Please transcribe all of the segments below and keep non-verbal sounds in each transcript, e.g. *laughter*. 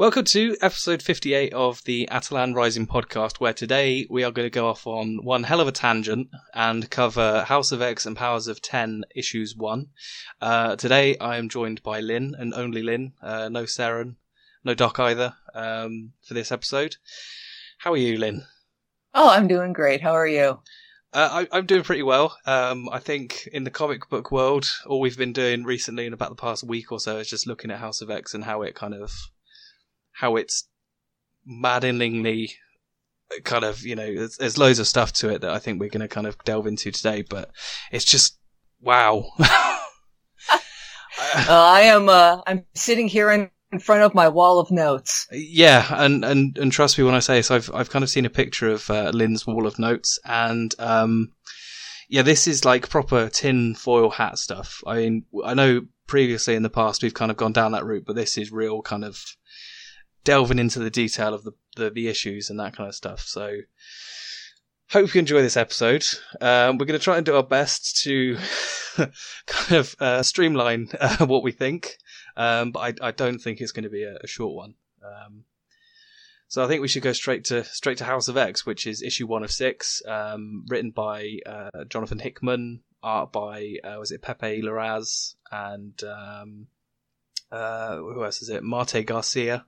Welcome to episode 58 of the Atalan Rising podcast, where today we are going to go off on one hell of a tangent and cover House of X and Powers of 10 issues 1. Uh, today I am joined by Lynn, and only Lynn, uh, no Saren, no Doc either, um, for this episode. How are you, Lynn? Oh, I'm doing great. How are you? Uh, I, am doing pretty well. Um, I think in the comic book world, all we've been doing recently in about the past week or so is just looking at House of X and how it kind of how it's maddeningly kind of you know there's, there's loads of stuff to it that I think we're going to kind of delve into today, but it's just wow. *laughs* uh, I am uh, I'm sitting here in, in front of my wall of notes. Yeah, and, and and trust me when I say this, I've I've kind of seen a picture of uh, Lynn's wall of notes, and um, yeah, this is like proper tin foil hat stuff. I mean, I know previously in the past we've kind of gone down that route, but this is real kind of delving into the detail of the, the, the issues and that kind of stuff. So, hope you enjoy this episode. Um, we're going to try and do our best to *laughs* kind of uh, streamline *laughs* uh, what we think, um, but I, I, don't think it's going to be a, a short one. Um, so I think we should go straight to straight to House of X, which is issue one of six, um, written by uh, Jonathan Hickman, art by uh, was it Pepe Larraz and um, uh, who else is it? Marte Gracia.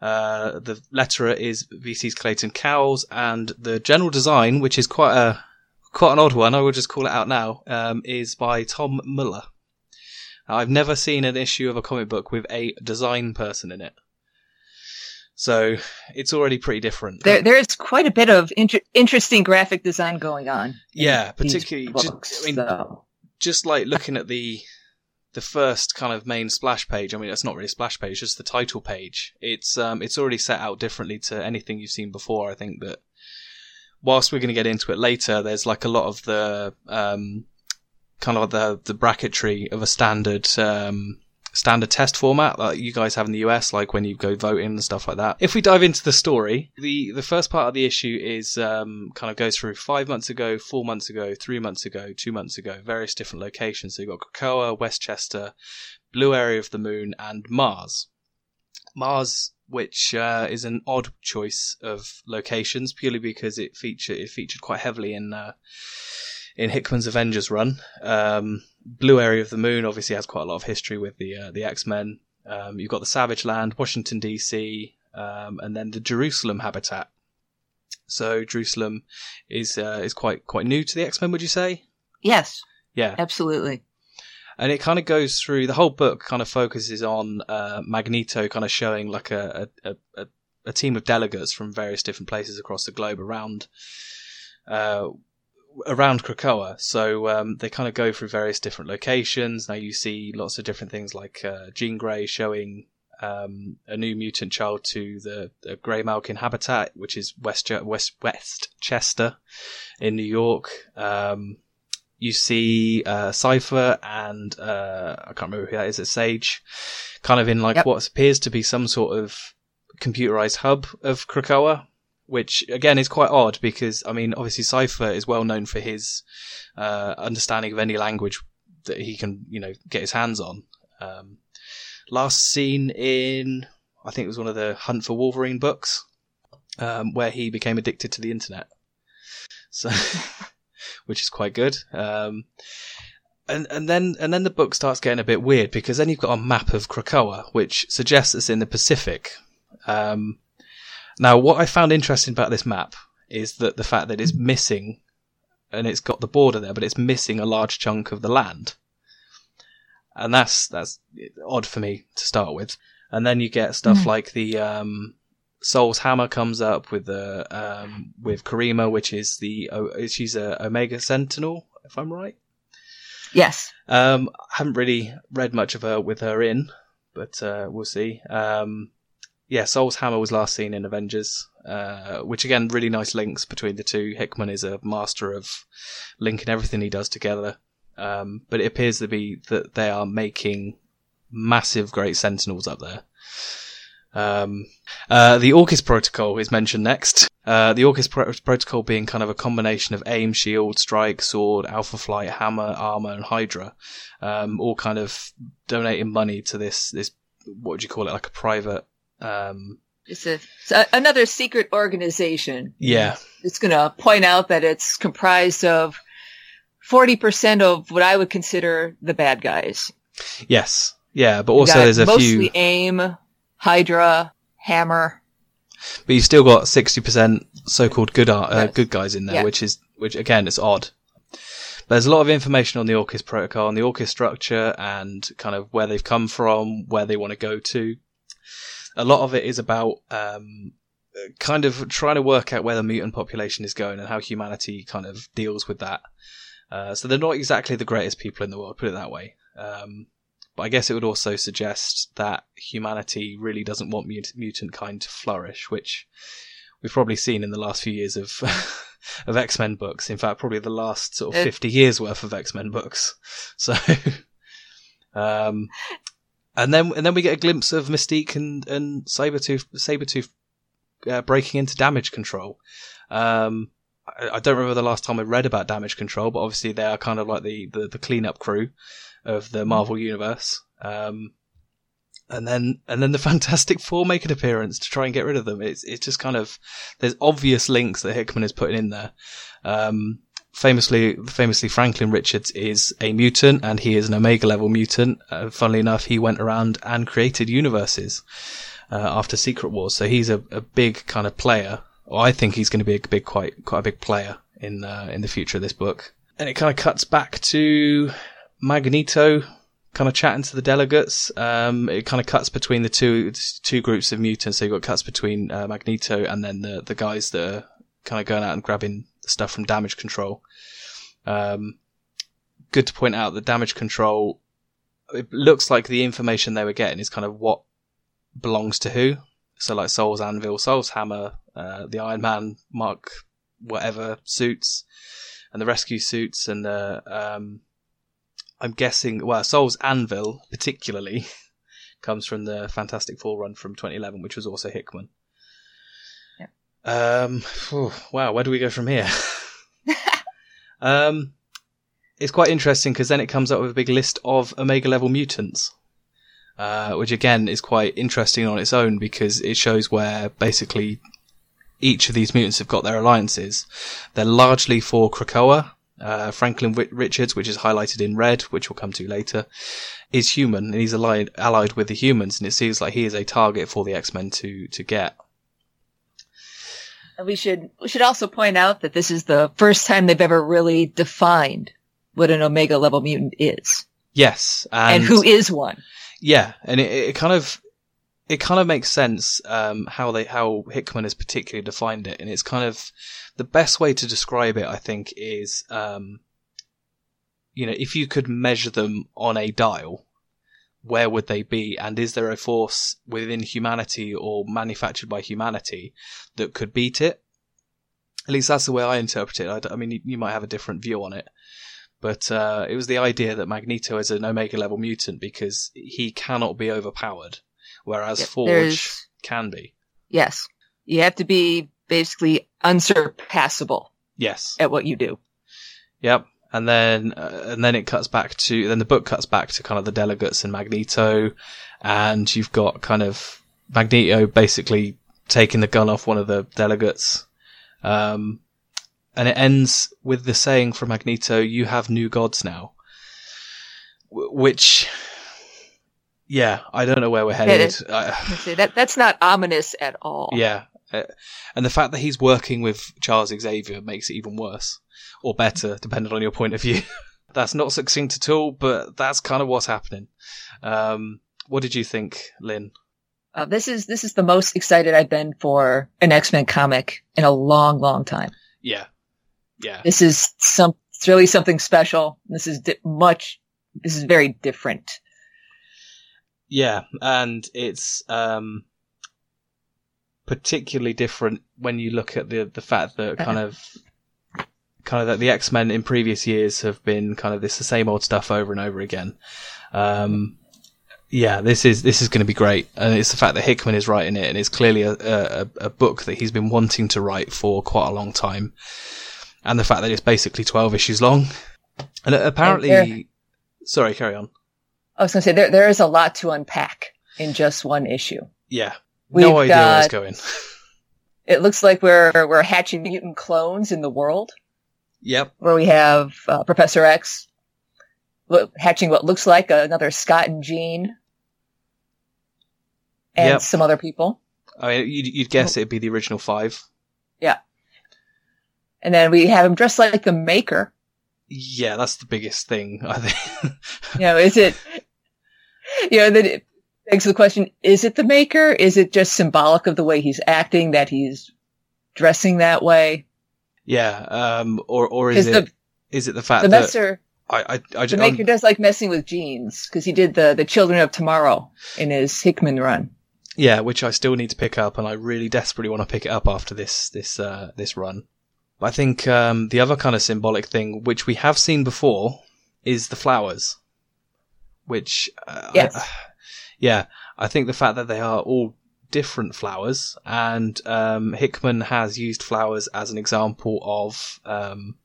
Uh, the letterer is VC's Clayton Cowles, and the general design, which is quite a quite an odd one, I will just call it out now, um, is by Tom Muller. I've never seen an issue of a comic book with a design person in it. So it's already pretty different. There, there's quite a bit of inter- interesting graphic design going on. Yeah, particularly. Books, just, I mean, so. just like looking at the the first kind of main splash page. I mean, it's not really a splash page, just the title page. It's um, it's already set out differently to anything you've seen before. I think that whilst we're going to get into it later, there's like a lot of the um, kind of the the bracketry of a standard um, standard test format that you guys have in the US, like when you go voting and stuff like that. If we dive into the story, the the first part of the issue is um, kind of goes through five months ago, four months ago, three months ago, two months ago, various different locations. So you've got Krakoa, Westchester, Blue Area of the Moon, and Mars. Mars, which uh, is an odd choice of locations, purely because it featured it featured quite heavily in. Uh, in Hickman's Avengers run. Um, Blue Area of the Moon obviously has quite a lot of history with the uh, the X Men. Um, you've got the Savage Land, Washington DC, um, and then the Jerusalem habitat. So Jerusalem is uh, is quite quite new to the X Men. Would you say? Yes. Yeah. Absolutely. And it kind of goes through the whole book. Kind of focuses on uh, Magneto, kind of showing like a a, a a team of delegates from various different places across the globe around uh, around Krakoa. So um, they kind of go through various different locations. Now you see lots of different things like uh, Jean Grey showing um, a new mutant child to the, the Graymalkin habitat, which is West West Westchester in New York. Um, you see uh, Cypher and uh, I can't remember who that is. It's Sage, kind of in like yep. what appears to be some sort of computerized hub of Krakoa which again is quite odd because I mean, obviously, Cypher is well known for his uh, understanding of any language that he can, you know, get his hands on. Um, last seen in, I think it was one of the Hunt for Wolverine books, um, where he became addicted to the internet. So, *laughs* which is quite good. Um, and and then and then the book starts getting a bit weird because then you've got a map of Krakoa, which suggests it's in the Pacific. Um, now, what I found interesting about this map is that the fact that it's missing, and it's got the border there, but it's missing a large chunk of the land, and that's that's odd for me to start with. And then you get stuff mm. like the um, Sol's Hammer comes up with the um, with Karima, which is the she's a Omega Sentinel, if I'm right. Yes. Um, I haven't really read much of her with her in, but uh, we'll see. Um, yeah, Sol's Hammer was last seen in Avengers, uh, which again, really nice links between the two. Hickman is a master of linking everything he does together. Um, but it appears to be that they are making massive great sentinels up there. Um, uh, the Orchis protocol is mentioned next. Uh, the Orchis pro- protocol being kind of a combination of aim, shield, strike, sword, alpha flight, hammer, armor, and hydra, um, all kind of donating money to this this what would you call it like a private Um, It's a, it's a another secret organization. yeah, It's going to point out that it's comprised of 40% of what I would consider the bad guys. yes, yeah, but also there's a mostly few, AIM, Hydra, Hammer. but you've still got sixty percent so-called good art, uh, Yes. good guys in there, Yeah. which is which again it's odd. But there's a lot of information on the Orchis protocol and the Orchis structure and kind of where they've come from, where they want to go to. A lot of it is about um, kind of trying to work out where the mutant population is going and how humanity kind of deals with that. Uh, so they're not exactly the greatest people in the world, put it that way. Um, but I guess it would also suggest that humanity really doesn't want mut- mutant kind to flourish, which we've probably seen in the last few years of *laughs* of X Men books. In fact, probably the last sort of Uh, fifty years worth of X Men books. *laughs* So, um, and then and then we get a glimpse of Mystique and and Sabretooth Sabretooth uh, breaking into damage control. Um, I, don't remember the last time I read about damage control, but obviously they are kind of like the the, the cleanup crew of the Marvel universe. Um, and then and then the *laughs* Fantastic Four make an appearance to try and get rid of them. It's it's just kind of there's obvious links that Hickman is putting in there. Um, famously, famously Franklin Richards is a mutant and he is an Omega level mutant. Uh, funnily enough, he went around and created universes uh, after Secret Wars, so he's a, a big kind of player. I think he's going to be a big, quite quite a big player in uh, in the future of this book. And it kind of cuts back to Magneto kind of chatting to the delegates. Um, it kind of cuts between the two two groups of mutants. So you've got cuts between uh, Magneto and then the the guys that are kind of going out and grabbing stuff from damage control. Um, good to point out that damage control. It looks like the information they were getting is kind of what belongs to who. So like Sol's Anvil, Sol's Hammer, uh, the Iron Man Mark whatever suits, and the rescue suits, and the um, I'm guessing, well, Sol's Anvil particularly *laughs* comes from the Fantastic Four run from 2011, which was also Hickman. Um, wow, where do we go from here? *laughs* um, it's quite interesting because then it comes up with a big list of Omega level mutants, uh, which again is quite interesting on its own because it shows where basically each of these mutants have got their alliances. They're largely for Krakoa, uh, Franklin Richards, which is highlighted in red, which we'll come to later, is human and he's allied, allied with the humans, and it seems like he is a target for the X Men to to get. We should we should also point out that this is the first time they've ever really defined what an Omega level mutant is Yes, and, and, who is one. yeah, and it, it kind of it kind of makes sense um, how they how Hickman has particularly defined it, and it's kind of the best way to describe it. I think is um, you know if you could measure them on a dial, where would they be? And is there a force within humanity or manufactured by humanity that could beat it? At least that's the way I interpret it. I mean, you, you might have a different view on it. But uh, it was the idea that Magneto is an Omega level mutant because he cannot be overpowered, whereas Yep, Forge there's- can be. Yes. You have to be basically unsurpassable Yes. at what you do. Yep. And then uh, and then it cuts back to then the book cuts back to kind of the delegates and Magneto, and you've got kind of Magneto basically taking the gun off one of the delegates, um, and it ends with the saying from Magneto, "You have new gods now," W- which. Yeah, I don't know where we're headed. I- that that's not ominous at all. Yeah. Uh, and the fact that he's working with Charles Xavier makes it even worse. Or better, depending on your point of view. *laughs* that's not succinct at all, but that's kind of what's happening. Um, what did you think, Lynn? Uh, this is this is the most excited I've been for an X Men comic in a long, long time. Yeah. Yeah. This is some. It's really something special. This is di- much. This is very different. Yeah. And it's, um, particularly different when you look at the, the fact that kind of, kind of that the X-Men in previous years have been kind of this the same old stuff over and over again. Um, yeah, this is this is going to be great, and it's the fact that Hickman is writing it, and it's clearly a, a, a book that he's been wanting to write for quite a long time, and the fact that it's basically twelve issues long, and apparently, there- sorry, carry on. I was going to say there there is a lot to unpack in just one issue. Yeah, no We've idea where it's going. *laughs* It looks like we're we're hatching mutant clones in the world, Yep. where we have uh, Professor X hatching what looks like another Scott and Jean, and Yep. some other people. I mean, you'd, you'd guess it'd be the original five. Yeah. And then we have him dressed like the Maker. Yeah, that's the biggest thing, I think. *laughs* You know, is it? You know, then it begs the question: Is it the Maker? Is it just symbolic of the way he's acting that he's dressing that way? yeah. Um. Or or is it the is it the fact that the that messer, I I, I the Maker does like messing with genes because he did the the Children of Tomorrow in his Hickman run. Yeah, which I still need to pick up, and I really desperately want to pick it up after this this uh this run. I think um the other kind of symbolic thing, which we have seen before, is the flowers, which uh, Yes. I- *sighs* yeah, I think the fact that they are all different flowers, and um, Hickman has used flowers as an example of um,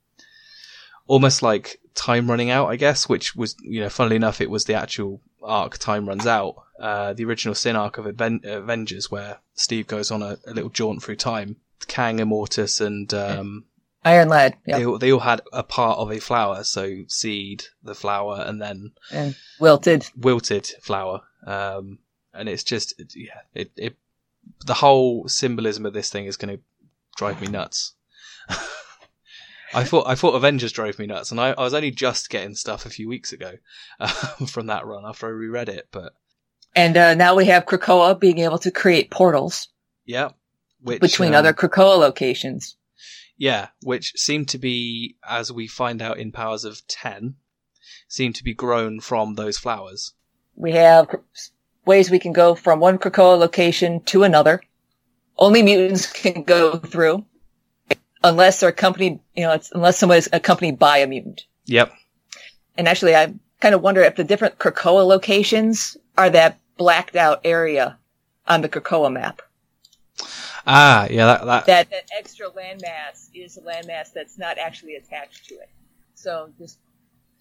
almost like time running out, I guess, which was, you know, funnily enough, it was the actual arc Time Runs Out, uh, the original sin arc of Aven- Avengers, where Steve goes on a, a little jaunt through time. Kang, Immortus, and um, Iron Lad, they, all, they all had a part of a flower, so seed, the flower, and then and wilted. wilted flower. Um, and it's just, yeah, it, it, the whole symbolism of this thing is going to drive me nuts. *laughs* I thought, I thought Avengers drove me nuts, and I, I was only just getting stuff a few weeks ago *laughs* um, from that run after I reread it. But And uh, now we have Krakoa being able to create portals yeah, which, between um, other Krakoa locations. Yeah, which seem to be, as we find out in Powers of Ten, seem to be grown from those flowers. We have ways we can go from one Krakoa location to another. Only mutants can go through, unless they're accompanied, you know, it's, unless someone is accompanied by a mutant. Yep. And actually, I kind of wonder if the different Krakoa locations are that blacked out area on the Krakoa map. Ah, yeah, that that, That that extra landmass is a landmass that's not actually attached to it. So just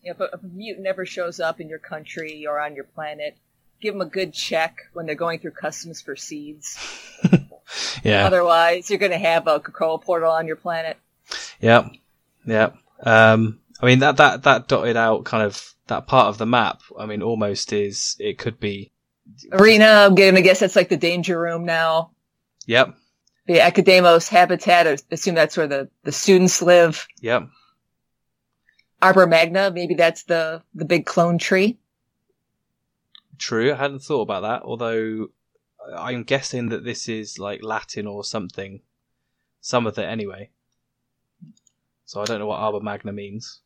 you know, if, a, if a mutant ever shows up in your country or on your planet, give them a good check when they're going through customs for seeds. *laughs* yeah, Otherwise, you're going to have a Krakoa portal on your planet. yep, yep. Um, I mean that that that dotted out kind of that part of the map. I mean, almost is it could be. Arena, I'm going to guess that's like the danger room now. Yep, The Akademos habitat, I assume that's where the, the students live. yep. Arbor Magna, maybe that's the, the big clone tree. True, I hadn't thought about that. Although I'm guessing that this is like Latin or something. Some of it, anyway. So I don't know what Arbor Magna means.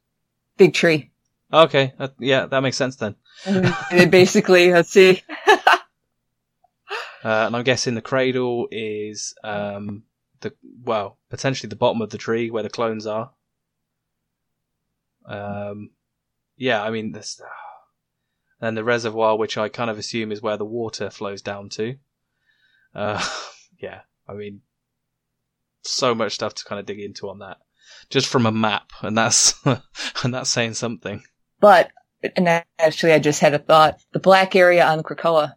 Big tree. Okay, that, yeah, that makes sense then. and basically, *laughs* let's see. Uh, and I'm guessing the cradle is um, the well, potentially the bottom of the tree where the clones are. Um, yeah, I mean, this, *sighs* then the reservoir, which I kind of assume is where the water flows down to. Uh, *laughs* yeah, I mean, so much stuff to kind of dig into on that, just from a map, and that's *laughs* and that's saying something. But, and actually, I just had a thought. The black area on Krakoa,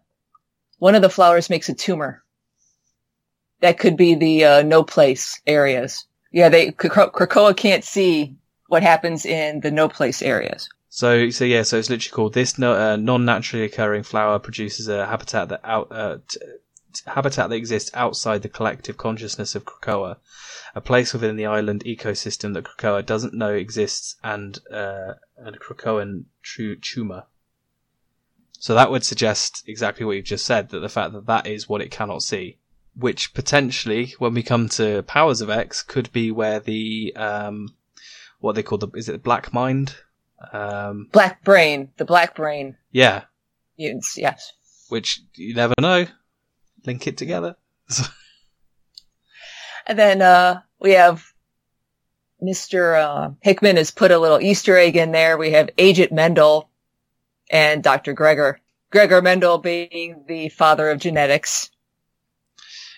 one of the flowers makes a tumor. That could be the uh, no place areas. Yeah, they Krakoa can't see what happens in the no place areas. So, so yeah, so it's literally called this no, uh, non-naturally occurring flower produces a habitat that out uh, t- habitat that exists outside the collective consciousness of Krakoa, a place within the island ecosystem that Krakoa doesn't know exists, and uh, and Krakoan true tumor. So that would suggest exactly what you've just said that the fact that that is what it cannot see, which potentially, when we come to Powers of X, could be where the um, what they call the is it Black Mind? Um, Black brain, the black brain yeah, mutants, yes. which you never know. Link it together. *laughs* And then uh, we have Mr. Uh, Hickman has put a little Easter egg in there. We have Agent Mendel and Dr. Gregor. Gregor Mendel being the father of genetics.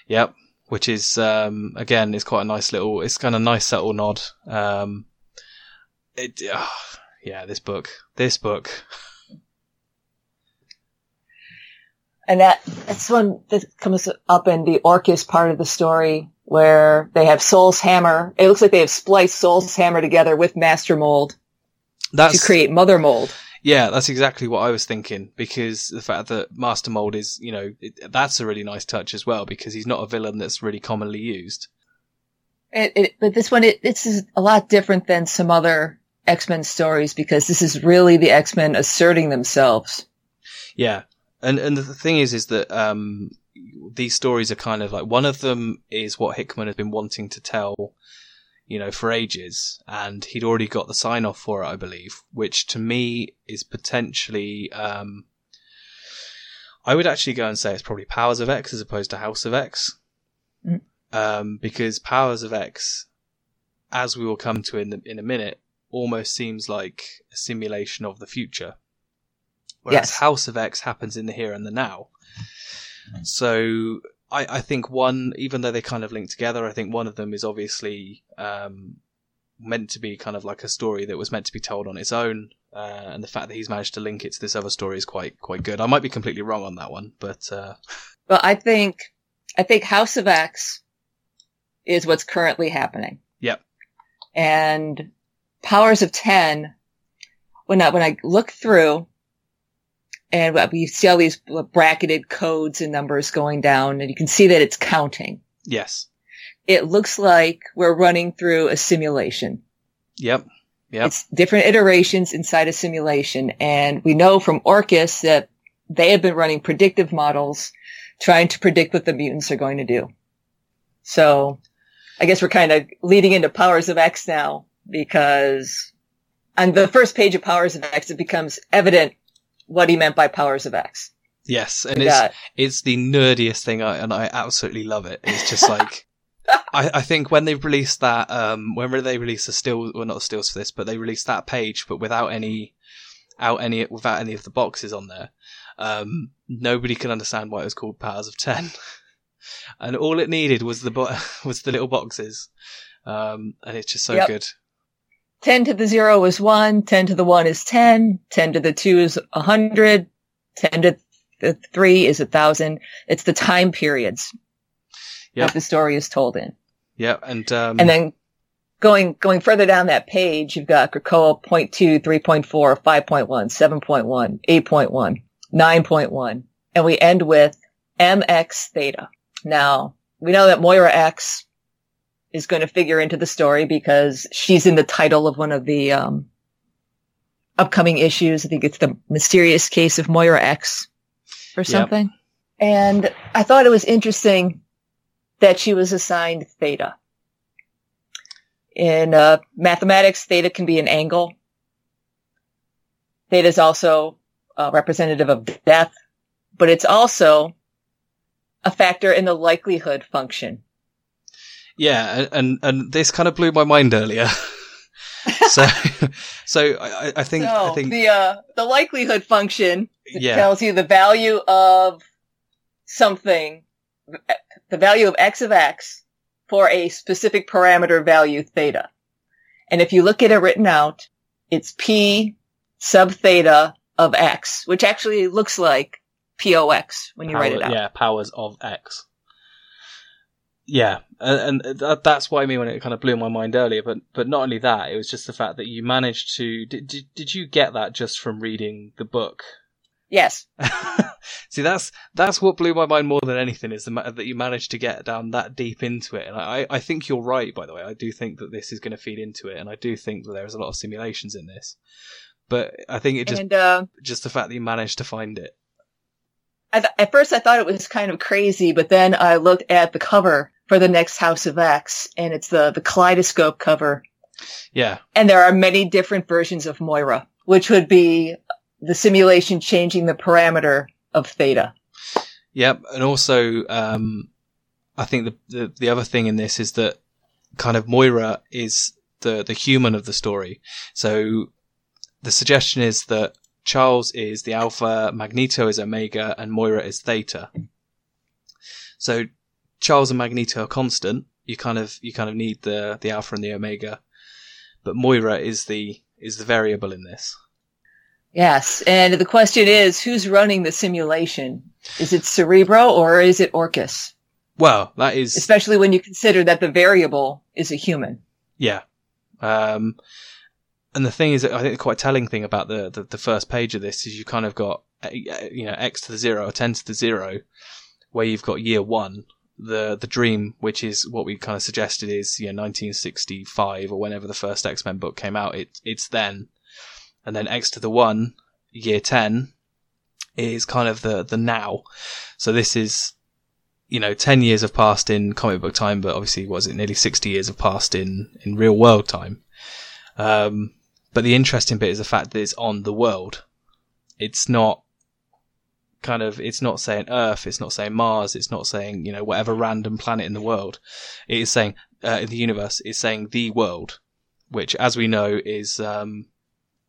Yep. Which is um, again, it's quite a nice little. It's kind of nice subtle nod. Um, it, ah, yeah, this book, this book. *laughs* And that That's one that comes up in the Orchis part of the story where they have Sol's hammer. It looks like they have spliced Sol's hammer together with Master Mold That's to create Mother Mold. yeah, that's exactly what I was thinking because the fact that Master Mold is, you know, it, that's a really nice touch as well because he's not a villain that's really commonly used. It, it, but this one, it, this is a lot different than some other X-Men stories because this is really the X-Men asserting themselves. Yeah, and and the thing is, is that um, these stories are kind of like one of them is what Hickman has been wanting to tell, you know, for ages, and he'd already got the sign off for it, I believe, which to me is potentially. Um, I would actually go and say it's probably Powers of X as opposed to House of X, Mm. um, because Powers of X, as we will come to in the, in a minute, almost seems like a simulation of the future. Whereas Yes. House of X happens in the here and the now. So I, I think one, even though they kind of link together, I think one of them is obviously um, meant to be kind of like a story that was meant to be told on its own. Uh, and the fact that he's managed to link it to this other story is quite quite good. I might be completely wrong on that one, but uh, *laughs* Well, I think, I think House of X is what's currently happening. Yep. And Powers of 10, when I, when I look through and uh, we see all these uh, bracketed codes and numbers going down and you can see that it's counting. yes, It looks like we're running through a simulation. yep, yep, It's different iterations inside a simulation. And we know from Orchis that they have been running predictive models trying to predict what the mutants are going to do. So I guess we're kind of leading into Powers of X now because on the first page of Powers of X, it becomes evident what he meant by Powers of X. yes, and We it's it's the nerdiest thing, I, and I absolutely love it. It's just like. *laughs* I, I think when they released that, um, when they released the still, well, not the stills for this, but they released that page, but without any, out any, without any of the boxes on there, um, nobody can understand why it was called Powers of Ten, *laughs* and all it needed was the bo- *laughs* was the little boxes, um, and it's just so Yep. good. 10 to the 0 is 1, 10 to the 1 is 10, 10 to the 2 is 100, 10 to the 3 is 1000. It's the time periods Yep. that the story is told in. Yeah, and um, And then going going further down that page, you've got Krakoa 0.2, 3.4, 5.1, 7.1, 8.1, 9.1, and we end with MX theta. Now, we know that Moira X is going to figure into the story because she's in the title of one of the um, upcoming issues. I think it's the mysterious case of Moira X or Yep. something. And I thought it was interesting that she was assigned theta. In uh, mathematics, theta can be an angle. Theta is also uh, representative of death, but it's also a factor in the likelihood function. Yeah, and, and and this kind of blew my mind earlier. *laughs* so, *laughs* so I, I- I think so I think the uh, the likelihood function yeah, tells you the value of something, the value of x of x for a specific parameter value theta. And if you look at it written out, it's p sub theta of x, which actually looks like POX when you write it out. Yeah, powers of X. Yeah, and, and that's what I mean when it kind of blew my mind earlier. But but not only that, it was just the fact that you managed to. Did did, did you get that just from reading the book? Yes. *laughs* See, that's that's what blew my mind more than anything is the ma- that you managed to get down that deep into it. And I I think you're right. By the way, I do think that this is going to feed into it, and I do think that there's a lot of simulations in this. But I think it just and, uh, just the fact that you managed to find it. Th- at first I thought it was kind of crazy, but then I looked at the cover for the next House of X and it's the, the kaleidoscope cover Yeah, And there are many different versions of Moira, which would be the simulation changing the parameter of theta. Yep, and also um, I think the, the the other thing in this is that kind of Moira is the the human of the story. So the suggestion is that Charles is the alpha, Magneto is omega, and Moira is theta. So Charles and Magneto are constant. You kind of you kind of need the the alpha and the omega, but Moira is the is the variable in this. Yes. And the question is, who's running the simulation? Is it Cerebro or is it Orchis? Well, that is Especially when you consider that the variable is a human. Yeah. Um, and the thing is, I think the quite telling thing about the, the, the first page of this is you kind of got, uh, you know, x to the zero or 10 to the zero, where you've got year one, the, the dream, which is what we kind of suggested is, you know, 1965 or whenever the first X-Men book came out, it, it's then. And then x to the one, year 10, is kind of the, the now. So this is, you know, 10 years have passed in comic book time, but obviously, was it nearly 60 years have passed in, in real world time. Um, but the interesting bit is the fact that it's on the world. It's not kind of, it's not saying Earth, it's not saying Mars, it's not saying, you know, whatever random planet in the world. It is saying, uh, in the universe, it's saying the world, which, as we know, is, um,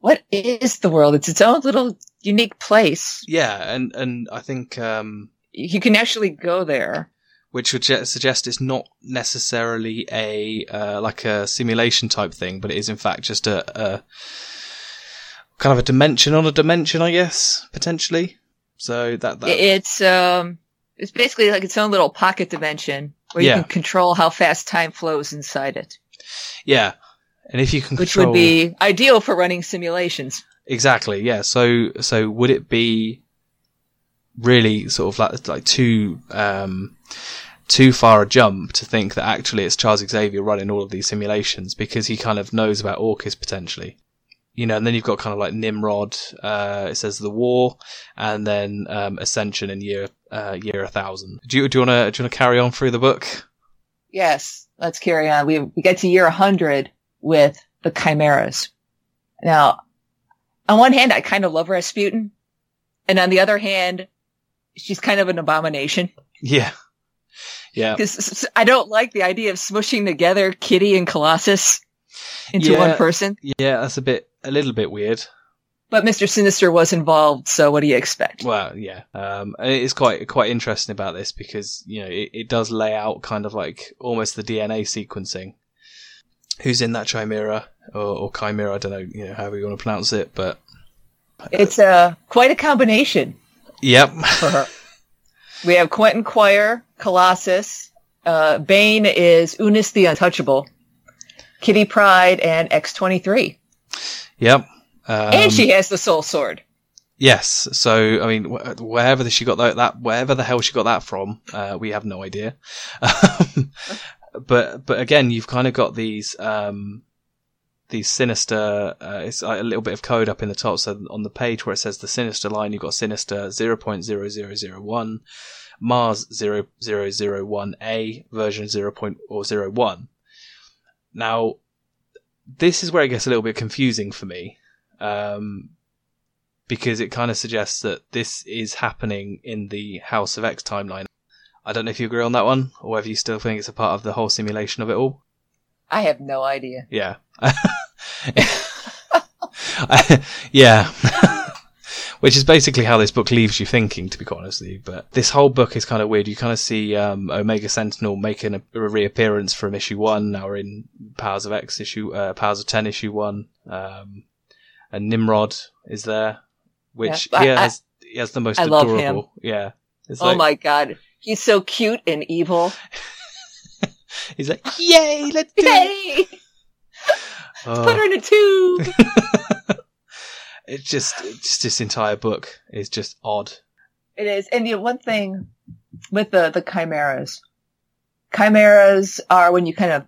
What is the world? It's its own little unique place. yeah, and, and I think, um, You can actually go there. which would suggest it's not necessarily a uh, like a simulation type thing, but it is in fact just a, a kind of a dimension on a dimension, I guess potentially. So that, that It's um, it's basically like its own little pocket dimension where Yeah. you can control how fast time flows inside it, yeah, and if you can which control would be ideal for running simulations. exactly yeah, so so would it be really sort of like like too um too far a jump to think that actually it's Charles Xavier running all of these simulations because he kind of knows about Orchis potentially. You know, and then you've got kind of like Nimrod, uh, it says the war, and then, um, Ascension in year, uh, year a thousand. Do you, do you wanna, do you wanna carry on through the book? Yes, let's carry on. We we get to year 100 with the chimeras. Now, on one hand, I kind of love Rasputin, and on the other hand, she's kind of an abomination Yeah. Yeah. *laughs* because I don't like the idea of smushing together Kitty and Colossus into Yeah. one person. Yeah, that's a bit, a little bit weird. But Mr. Sinister was involved, so what do you expect? Well, yeah. Um, it is quite quite interesting about this because you know it, it does lay out kind of like almost the DNA sequencing. Who's in that chimera or, or chimera? I don't know, you know, however you want to pronounce it, but It's uh, quite a combination yep, *laughs* we have Quentin Quire, Colossus. Uh, Bane is Unus the Untouchable. Kitty Pryde and X23. Yep. Um, and she has the Soul Sword. Yes. So, I mean, wh- wherever the, she got that, that, wherever the hell she got that from, uh, we have no idea. Um, *laughs* but, but again, you've kind of got these, um, these sinister, uh, it's a little bit of code up in the top. So on the page where it says the sinister line, you've got sinister 0.0001, Mars 0001A, version 0.01. Now, this is where it gets a little bit confusing for me. Um, because it kind of suggests that this is happening in the House of X timeline. I don't know if you agree on that one, or whether you still think it's a part of the whole simulation of it all. I have no idea. Yeah. *laughs* *laughs* yeah. *laughs* Which is basically how this book leaves you thinking, to be quite honest with you. But this whole book is kind of weird. You kind of see um, Omega Sentinel making a, a reappearance from issue one. Now we're in Powers of X issue, uh, Powers of Ten issue one. Um, and Nimrod is there, which Yeah, I- he I- has. he has the most I love adorable. Yeah. It's oh like, my god. He's so cute and evil. *laughs* He's like, yay, let's do it. Yay! Oh. *laughs* Put her in a tube! *laughs* It's just, it's just this entire book is just odd. It is. And the one thing with the, the chimeras, chimeras are when you kind of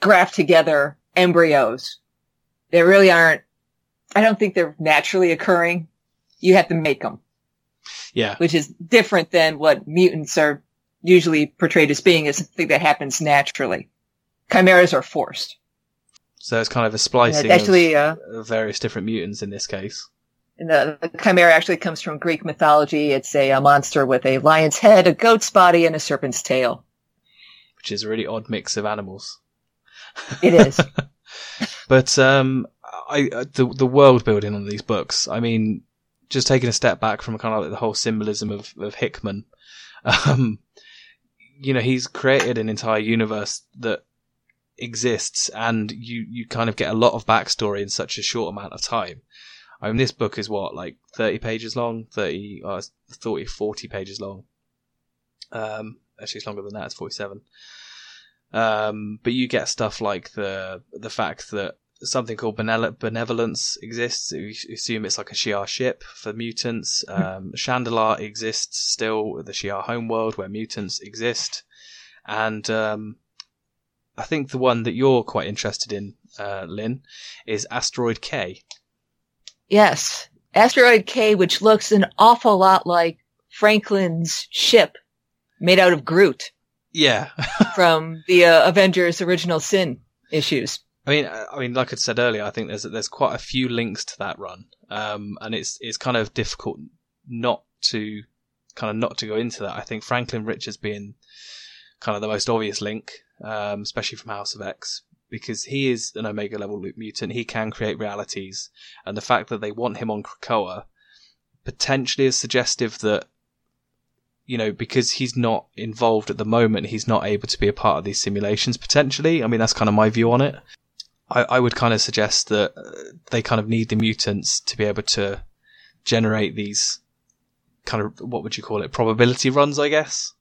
graft together embryos. They really aren't, I don't think they're naturally occurring. You have to make them, Yeah. which is different than what mutants are usually portrayed as being as something that happens naturally. Chimeras are forced. So it's kind of a splicing it actually, uh, of, of various different mutants in this case. And the, the chimera actually comes from Greek mythology. It's a, a monster with a lion's head, a goat's body, and a serpent's tail. which is a really odd mix of animals. It is. *laughs* But um, I uh, the the world building on these books. I mean, just taking a step back from kind of like the whole symbolism of of Hickman. *laughs* Um, you know, he's created an entire universe that exists, and you you kind of get a lot of backstory in such a short amount of time. I mean, this book is what like thirty pages long, 30, uh, 30 40 pages long. Um, actually, it's longer than that. It's forty-seven. Um, but you get stuff like the the fact that something called benevolence exists. You assume it's like a Shi'ar ship for mutants. Hmm. Um, exists still, the Shi'ar homeworld where mutants exist. And um, I think the one that you're quite interested in, uh, Lynn, is Asteroid K. Yes, Asteroid K, which looks an awful lot like Franklin's ship made out of Groot. Yeah. *laughs* from the uh, Avengers Original Sin issues. I mean, uh, I mean, like I said earlier, I think there's there's quite a few links to that run, um, and it's it's kind of difficult not to kind of not to go into that. I think Franklin Richards being kind of the most obvious link, um, especially from House of X, because he is an Omega level mutant. He can create realities, and the fact that they want him on Krakoa potentially is suggestive that you know because he's not involved at the moment, he's not able to be a part of these simulations. Potentially, I mean that's kind of my view on it. I, I would kind of suggest that uh, they kind of need the mutants to be able to generate these kind of what would you call it probability runs, I guess.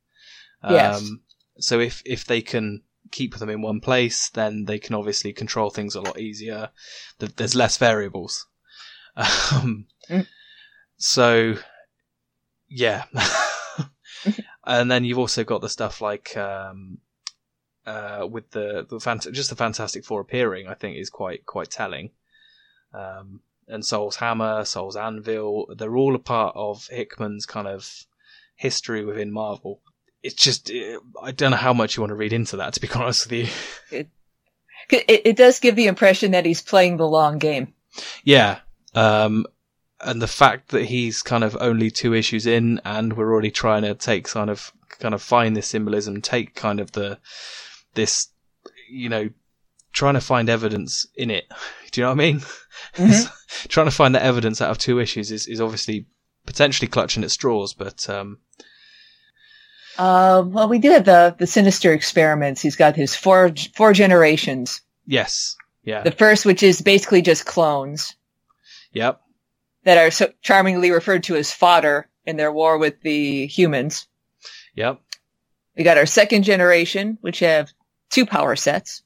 Yes. Um, so if if they can keep them in one place, then they can obviously control things a lot easier. There's less variables. *laughs* Um, mm. So, yeah. *laughs* and then you've also got the stuff like um, uh, with the the fant- just the Fantastic Four appearing, I think is quite quite telling. Um, and Sol's Hammer, Sol's Anvil, they're all a part of Hickman's kind of history within Marvel. It's just it, I don't know how much you want to read into that, to be *laughs* honest with you. It, it, it does give the impression that he's playing the long game. Yeah, um, and the fact that he's kind of only two issues in, and we're already trying to take kind of kind of find this symbolism, take kind of the this, you know, trying to find evidence in it. *laughs* Do you know what I mean? Mm-hmm. *laughs* trying to find the evidence out of two issues is, is obviously potentially clutching at straws, but um, uh, well, we do have the the sinister experiments. He's got his four four generations. Yes. Yeah. The first, which is basically just clones. Yep. That are so charmingly referred to as fodder in their war with the humans. Yep. We got our second generation, which have two power sets.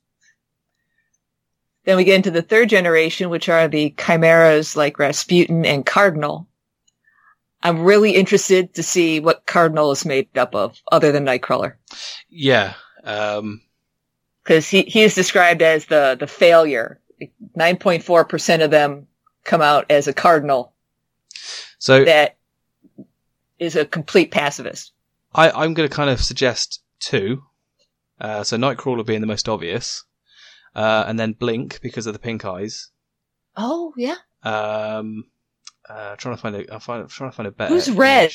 Then we get into the third generation, which are the chimeras like Rasputin and Cardinal. I'm really interested to see what Cardinal is made up of, other than Nightcrawler. Yeah, um... because he he is described as the the failure. Nine point four percent of them come out as a Cardinal. So that is a complete pacifist. I, I'm going to kind of suggest two. Uh, so Nightcrawler being the most obvious, uh, and then Blink because of the pink eyes. Oh yeah. Um, uh, trying to find a, I'm trying to find a better. Who's red?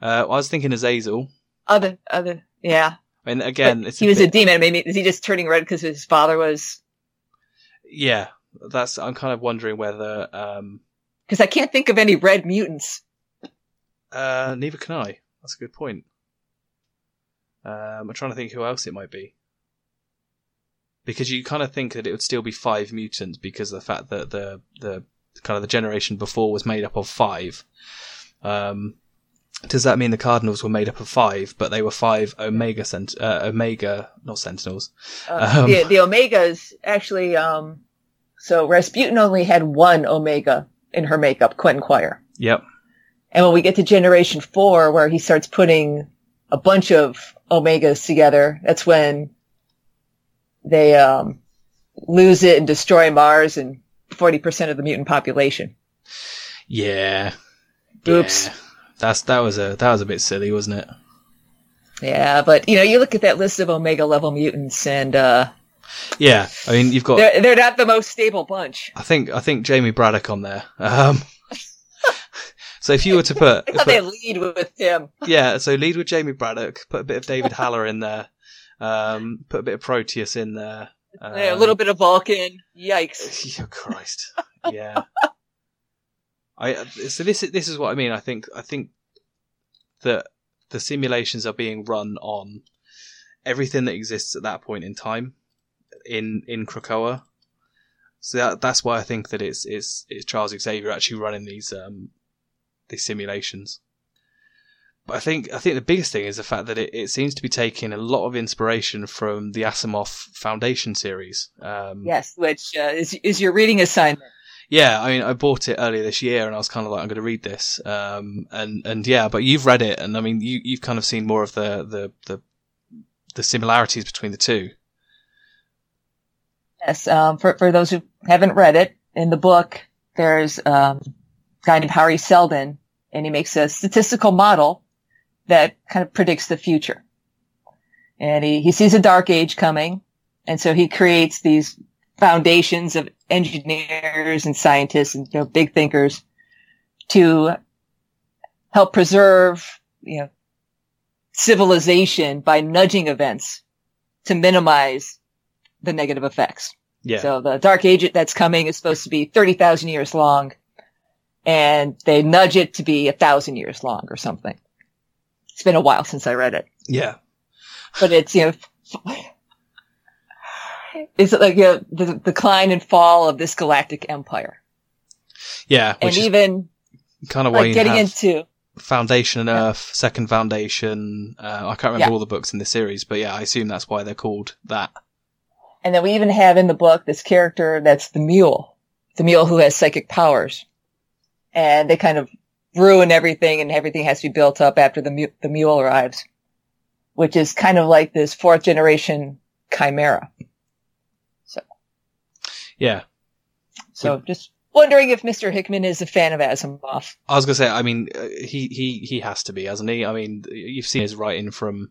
Uh, I was thinking Azazel. Other, other, yeah. I mean, again, he a was bit... a demon. Maybe is he just turning red because his father was? Yeah, that's. I'm kind of wondering whether. um Because I can't think of any red mutants. Uh, neither can I. That's a good point. Um, I'm trying to think who else it might be. Because you kind of think that it would still be five mutants because of the fact that the the kind of the generation before was made up of five. Um, does that mean the Cardinals were made up of five, but they were five Omega cent- uh, Omega not Sentinels? Uh, um, the, the Omegas actually. Um, so Rasputin only had one Omega in her makeup, Quentin Quire. Yep. And when we get to Generation Four, where he starts putting a bunch of Omegas together, that's when they um, lose it and destroy Mars and forty percent of the mutant population. Yeah. Oops. Yeah. That's that was a that was a bit silly, wasn't it? Yeah, but you know, you look at that list of Omega level mutants, and uh, yeah, I mean, you've got they're, they're not the most stable bunch. I think I think Jamie Braddock on there. Um, *laughs* so if you were to put, *laughs* put they lead with him, *laughs* yeah. So lead with Jamie Braddock. Put a bit of David Haller in there. Um, put a bit of Proteus in there. Um, yeah, a little bit of Vulcan. Yikes! *laughs* Oh Christ! *laughs* Yeah. I so this is this is what I mean. I think I think that the simulations are being run on everything that exists at that point in time in in Krakoa. So that, that's why I think that it's it's it's Charles Xavier actually running these um these simulations. I think I think the biggest thing is the fact that it, it seems to be taking a lot of inspiration from the Asimov Foundation series. Um, Yes, which uh, is is your reading assignment. Yeah, I mean, I bought it earlier this year, and I was kind of like, I'm going to read this, um, and and yeah, but you've read it, and I mean, you you've kind of seen more of the the the, the similarities between the two. Yes, um, for for those who haven't read it, in the book there's um, a guy named Hari Seldon, and he makes a statistical model that kind of predicts the future. And he, he sees a dark age coming, and so he creates these foundations of engineers and scientists and you know, big thinkers to help preserve, you know, civilization by nudging events to minimize the negative effects. Yeah, So the dark age that's coming is supposed to be 30,000 years long and they nudge it to be a thousand years long or something. It's been a while since I read it, yeah, but it's, you know, it's like, you know, the decline and fall of this galactic empire. yeah, And even kind of like getting into, Foundation and Yeah. Earth, Second Foundation. Uh, I can't remember Yeah. all the books in the series, but yeah, I assume that's why they're called that. and then we even have in the book this character that's the mule, the mule who has psychic powers. And they kind of ruin everything and everything has to be built up after the, mu- the mule arrives, which is kind of like this fourth generation chimera. So. Yeah, So just wondering if Mr. Hickman is a fan of Asimov. I was gonna say. I mean, uh, he he he has to be, hasn't he? I mean, you've seen his writing from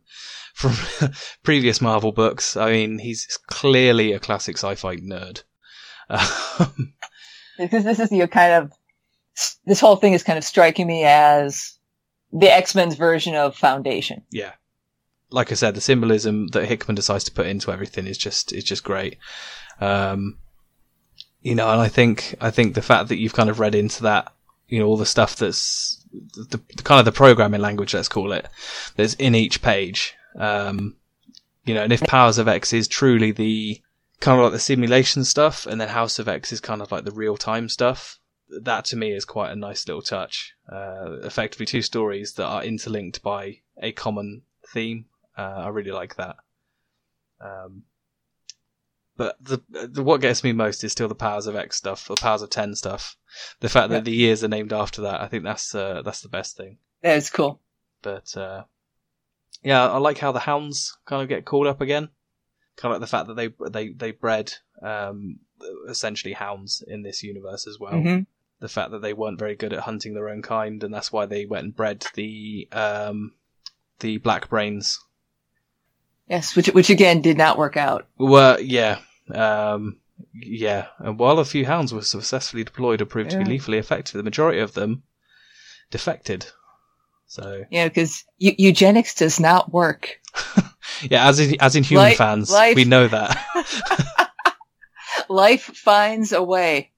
from *laughs* previous Marvel books. I mean, he's clearly a classic sci-fi nerd. *laughs* Um, Because this is, your kind of, this whole thing is kind of striking me as the X-Men's version of Foundation. yeah, like I said, the symbolism that Hickman decides to put into everything is just is just great. Um, you know, and I think I think the fact that you've kind of read into that, you know, all the stuff that's the, the kind of the programming language, let's call it, that's in each page. Um, you know, and if Powers of X is truly the kind of like the simulation stuff, and then House of X is kind of like the real time stuff. That to me is quite a nice little touch. Uh, effectively, two stories that are interlinked by a common theme. Uh, I really like that. Um, but the, the what gets me most is still the Powers of X stuff, the Powers of Ten stuff. The fact that Yeah. the years are named after that, I think that's uh, that's the best thing. That is cool. But uh, yeah, I like how the hounds kind of get called up again. Kind of like the fact that they they they bred um, essentially hounds in this universe as well. hmm The fact that they weren't very good at hunting their own kind, and that's why they went and bred the um, the black brains. Yes, which, which again did not work out. Well, yeah, um, yeah. And while a few hounds were successfully deployed or proved to be lethally effective, the majority of them defected. So Yeah, because eu- eugenics does not work. *laughs* yeah, as in as in human Li- fans, life- we know that. *laughs* Life finds a way.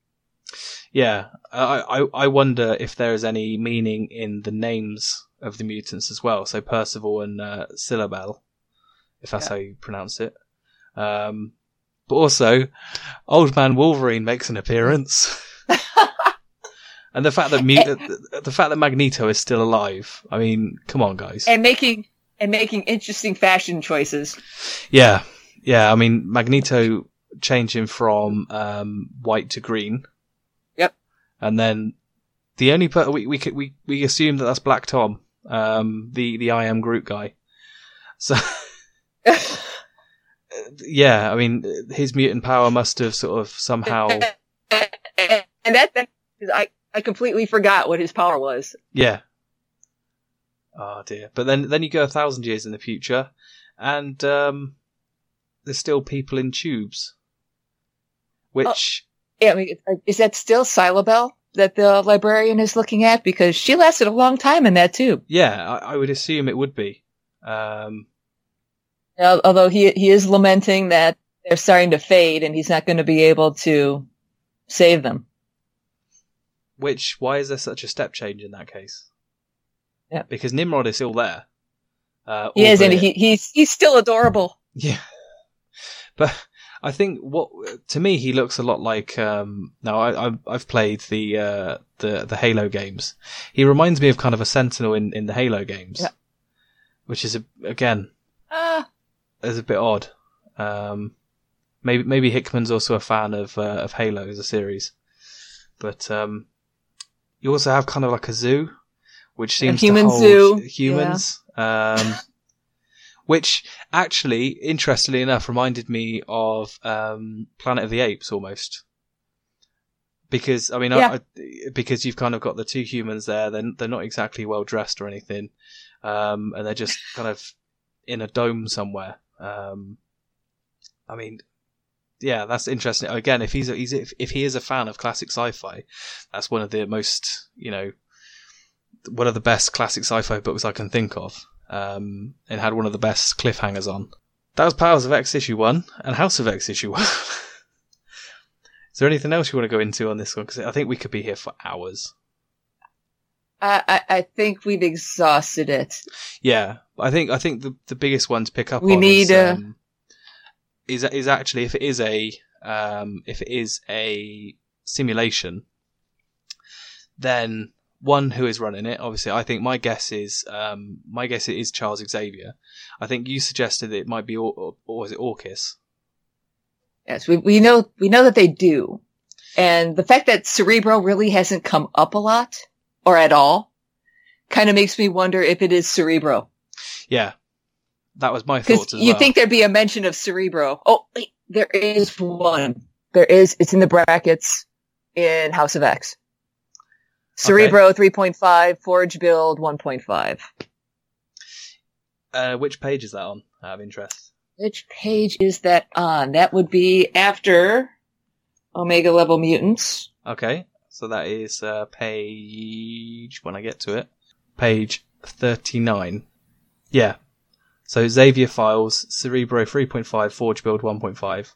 Yeah, I, I I wonder if there is any meaning in the names of the mutants as well. So Percival and uh, Cylobel, if that's Yeah. how you pronounce it. Um, but also, Old Man Wolverine makes an appearance, *laughs* and the fact that mu- the, the fact that Magneto is still alive. I mean, come on, guys. and making and making interesting fashion choices. Yeah, yeah. I mean, Magneto changing from um, white to green. And then the only per- we we we we assume that that's Black Tom, um, the the I am Groot guy. So *laughs* yeah, I mean, his mutant power must have sort of somehow *laughs* and that, that I I completely forgot what his power was. yeah. Oh dear. But then then you go a thousand years in the future, and um, there's still people in tubes, which. Yeah, I mean, is that still Cylobel that the librarian is looking at? Because she lasted a long time in that tube. Yeah, I, I would assume it would be. Um, Although he he is lamenting that they're starting to fade and he's not going to be able to save them. which, why is there such a step change in that case? Yeah. Because Nimrod is still there. Uh, He is, and he he's he's still adorable. Yeah. *laughs* But I think what to me he looks a lot like. Um, now I, I I've played the uh, the the Halo games. He reminds me of kind of a Sentinel in, in the Halo games, Yeah. which is a, again Ah, is a bit odd. Um, maybe maybe Hickman's also a fan of uh, of Halo as a series, but um, you also have kind of like a zoo, which seems human to hold zoo, humans. Um, *laughs* which actually, interestingly enough, reminded me of um, Planet of the Apes almost. Because I mean, I, Yeah. I, because you've kind of got the two humans there. They're they're not exactly well dressed or anything, um, and they're just kind of in a dome somewhere. Um, I mean, yeah, that's interesting. Again, if he's, a, he's if, if he is a fan of classic sci-fi, that's one of the most you know one of the best classic sci-fi books I can think of, um, and had one of the best cliffhangers on. That was Powers of X issue one and House of X issue one. *laughs* Is there anything else you want to go into on this one? Because I think we could be here for hours. I, I I think we've exhausted it. Yeah, I think I think the the biggest one to pick up We on is, need, uh, um, is is actually if it is a um, if it is a simulation, then one who is running it. Obviously, I think my guess is um, my guess it is Charles Xavier. I think you suggested it might be or, or, or was it Orchis? Yes, we we know we know that they do, and the fact that Cerebro really hasn't come up a lot or at all, kind of makes me wonder if it is Cerebro. Yeah, that was my as you well. think there'd be a mention of Cerebro. Oh, wait, there is one. There is. It's in the brackets in House of X. Cerebro 3.5, Forge build 1.5. uh, which page is that on? Out of interest. Which page is that on? That would be after Omega level mutants. Okay, so that is uh, page when I get to it, page thirty-nine. Yeah. So Xavier files Cerebro 3.5 Forge build 1.5.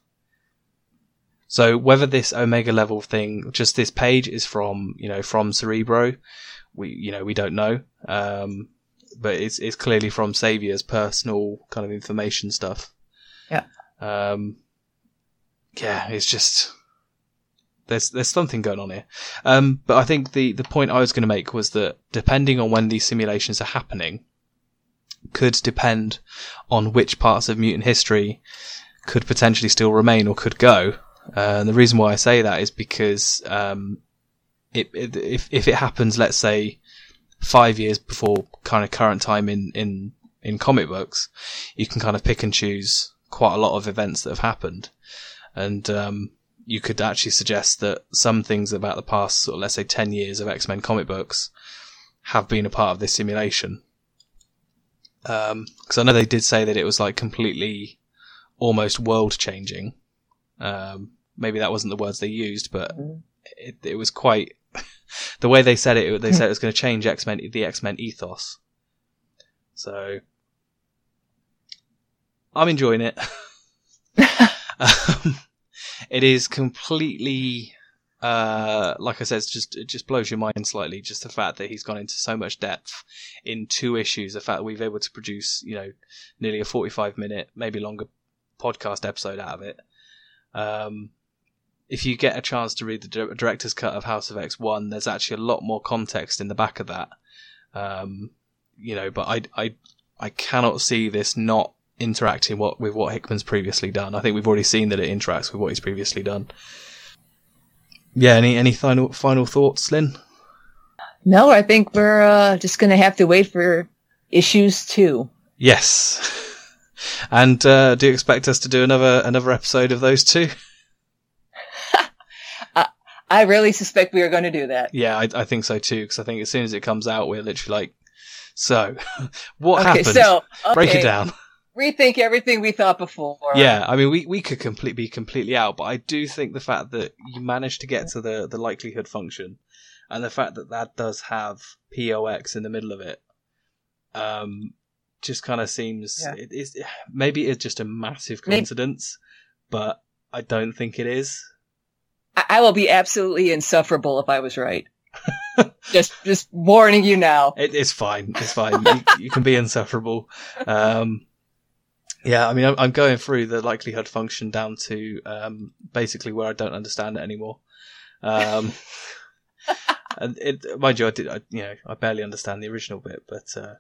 So whether this Omega level thing, just this page is from you know from Cerebro, we you know we don't know. Um, but it's it's clearly from Xavier's personal kind of information stuff. Yeah. Um, yeah, it's just there's there's something going on here. Um, but I think the the point I was going to make was that depending on when these simulations are happening, could depend on which parts of mutant history could potentially still remain or could go. Uh, and the reason why I say that is because um, it, it, if if it happens, let's say five years before kind of current time in in in comic books, you can kind of pick and choose quite a lot of events that have happened, and um, you could actually suggest that some things about the past, sort of, let's say, 10 years of X Men comic books have been a part of this simulation. Because I know they did say that it was like completely, almost world changing. Um, maybe that wasn't the words they used, but it, it was quite. *laughs* the way they said it, they said it was going to change X Men, the X Men ethos. So, I'm enjoying it. *laughs* um, it is completely uh like i said it's just it just blows your mind slightly just the fact that he's gone into so much depth in two issues the fact that we've been able to produce you know nearly a 45 minute maybe longer podcast episode out of it um if you get a chance to read the director's cut of house of x1 there's actually a lot more context in the back of that um you know but i i i cannot see this not interacting what with what hickman's previously done i think we've already seen that it interacts with what he's previously done yeah, any any final final thoughts, Lynn? No, I think we're uh, just going to have to wait for issues two. Yes. *laughs* And uh, do you expect us to do another another episode of those two? *laughs* I really suspect we are going to do that. Yeah, I, I think so too. Because I think as soon as it comes out, we're literally like, so *laughs* what okay, happened? so okay, Break it down. *laughs* Rethink everything we thought before. Yeah, I mean, we, we could complete be completely out, but I do think the fact that you managed to get to the, the likelihood function, and the fact that that does have POX in the middle of it, um, just kind of seems Yeah. it is maybe it's just a massive Maybe- coincidence, but I don't think it is. I-, I will be absolutely insufferable if I was right. *laughs* just, just warning you now. It, it's fine. It's fine. you, you can be insufferable. Um, Yeah, I mean, I'm, I'm going through the likelihood function down to um, basically where I don't understand it anymore. Um, *laughs* and it, mind you, I did, I, you know, I barely understand the original bit, but uh,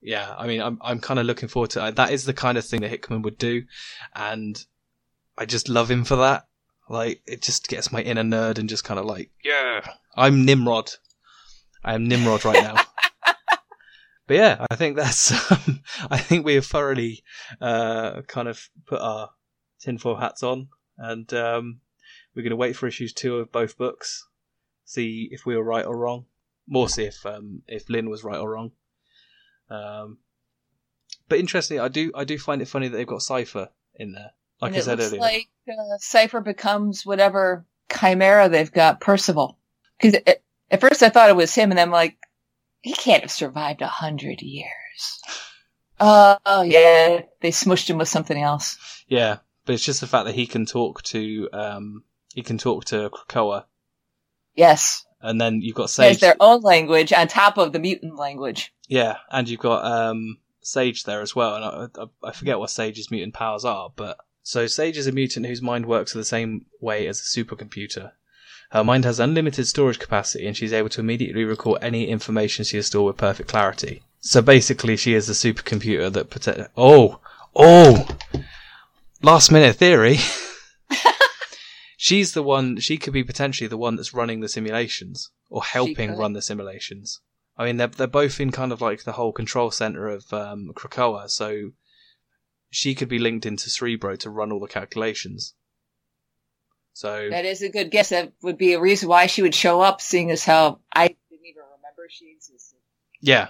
yeah, I mean, I'm I'm kind of looking forward to it. That is the kind of thing that Hickman would do, and I just love him for that. Like, it just gets my inner nerd and just kind of like, yeah, I'm Nimrod. I am Nimrod right now. *laughs* but yeah, I think that's. *laughs* Um, I think we have thoroughly uh, kind of put our tinfoil hats on, and um, we're going to wait for issues two of both books, see if we were right or wrong. More see if um, if Lynn was right or wrong. Um, but interestingly, I do I do find it funny that they've got Cipher in there. Like and I it said looks earlier. like uh, Cipher becomes whatever chimera they've got, Percival. Because at first I thought it was him, and I'm like, he can't have survived a hundred years. Uh, oh yeah, they smushed him with something else. Yeah, but it's just the fact that he can talk to um he can talk to Krakoa, Yes, and then you've got there's Sage. their own language on top of the mutant language. Yeah, and you've got um Sage there as well, and I, I, I forget what Sage's mutant powers are, but so Sage is a mutant whose mind works the same way as a supercomputer. Her mind has unlimited storage capacity, and she's able to immediately recall any information she has stored with perfect clarity. So basically, she is the supercomputer that protect. Oh, oh! Last minute theory. *laughs* She's the one. She could be potentially the one that's running the simulations or helping run the simulations. I mean, they're they're both in kind of like the whole control center of um, Krakoa, so she could be linked into Cerebro to run all the calculations. So That is a good guess. That would be a reason why she would show up, seeing as how I didn't even remember she existed. Yeah,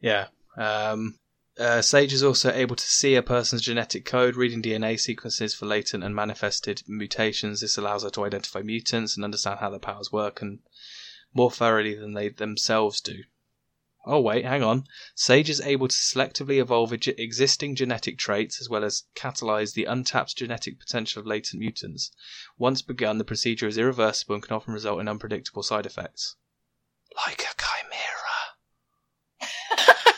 yeah. Um, uh, Sage is also able to see a person's genetic code, reading DNA sequences for latent and manifested mutations. This allows her to identify mutants and understand how their powers work, and more thoroughly than they themselves do. Oh wait, hang on. Sage is able to selectively evolve eg- existing genetic traits as well as catalyze the untapped genetic potential of latent mutants. Once begun, the procedure is irreversible and can often result in unpredictable side effects. Like a chimera. *laughs*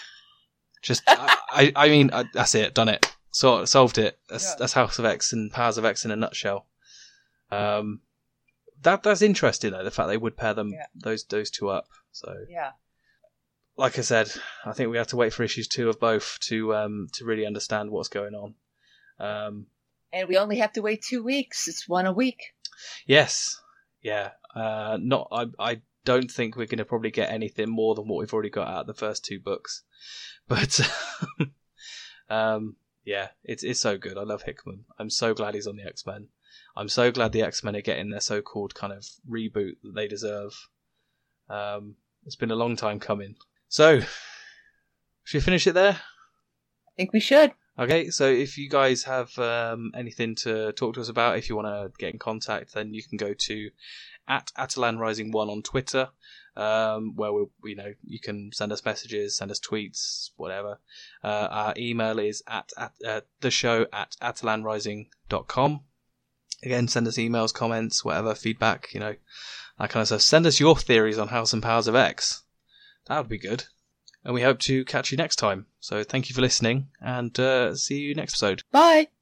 Just, I, I, I mean, I, that's it. Done it. So solved it. That's Yeah. that's House of X and Powers of X in a nutshell. Um, that that's interesting though. The fact they would pair them Yeah. those those two up. So, Yeah. Like I said, I think we have to wait for issues two of both to um to really understand what's going on. Um, And we only have to wait two weeks. It's one a week. yes, yeah. Uh, not. I I don't think we're going to probably get anything more than what we've already got out of the first two books, *laughs* but um, yeah, it's it's so good. I love Hickman. I'm so glad he's on the X Men. I'm so glad the X Men are getting their so-called kind of reboot that they deserve. Um, it's been a long time coming. So, should we finish it there? I think we should. Okay, so if you guys have um, anything to talk to us about, if you want to get in contact, then you can go to at Atalan Rising One on Twitter, um, where we, you know, you can send us messages, send us tweets, whatever. Uh, our email is at, at uh, the show at atalanrising.com. Again, send us emails, comments, whatever, feedback, you know, that kind of stuff. Send us your theories on House and Powers of X. That would be good. And we hope to catch you next time. So thank you for listening and uh, see you next episode. Bye.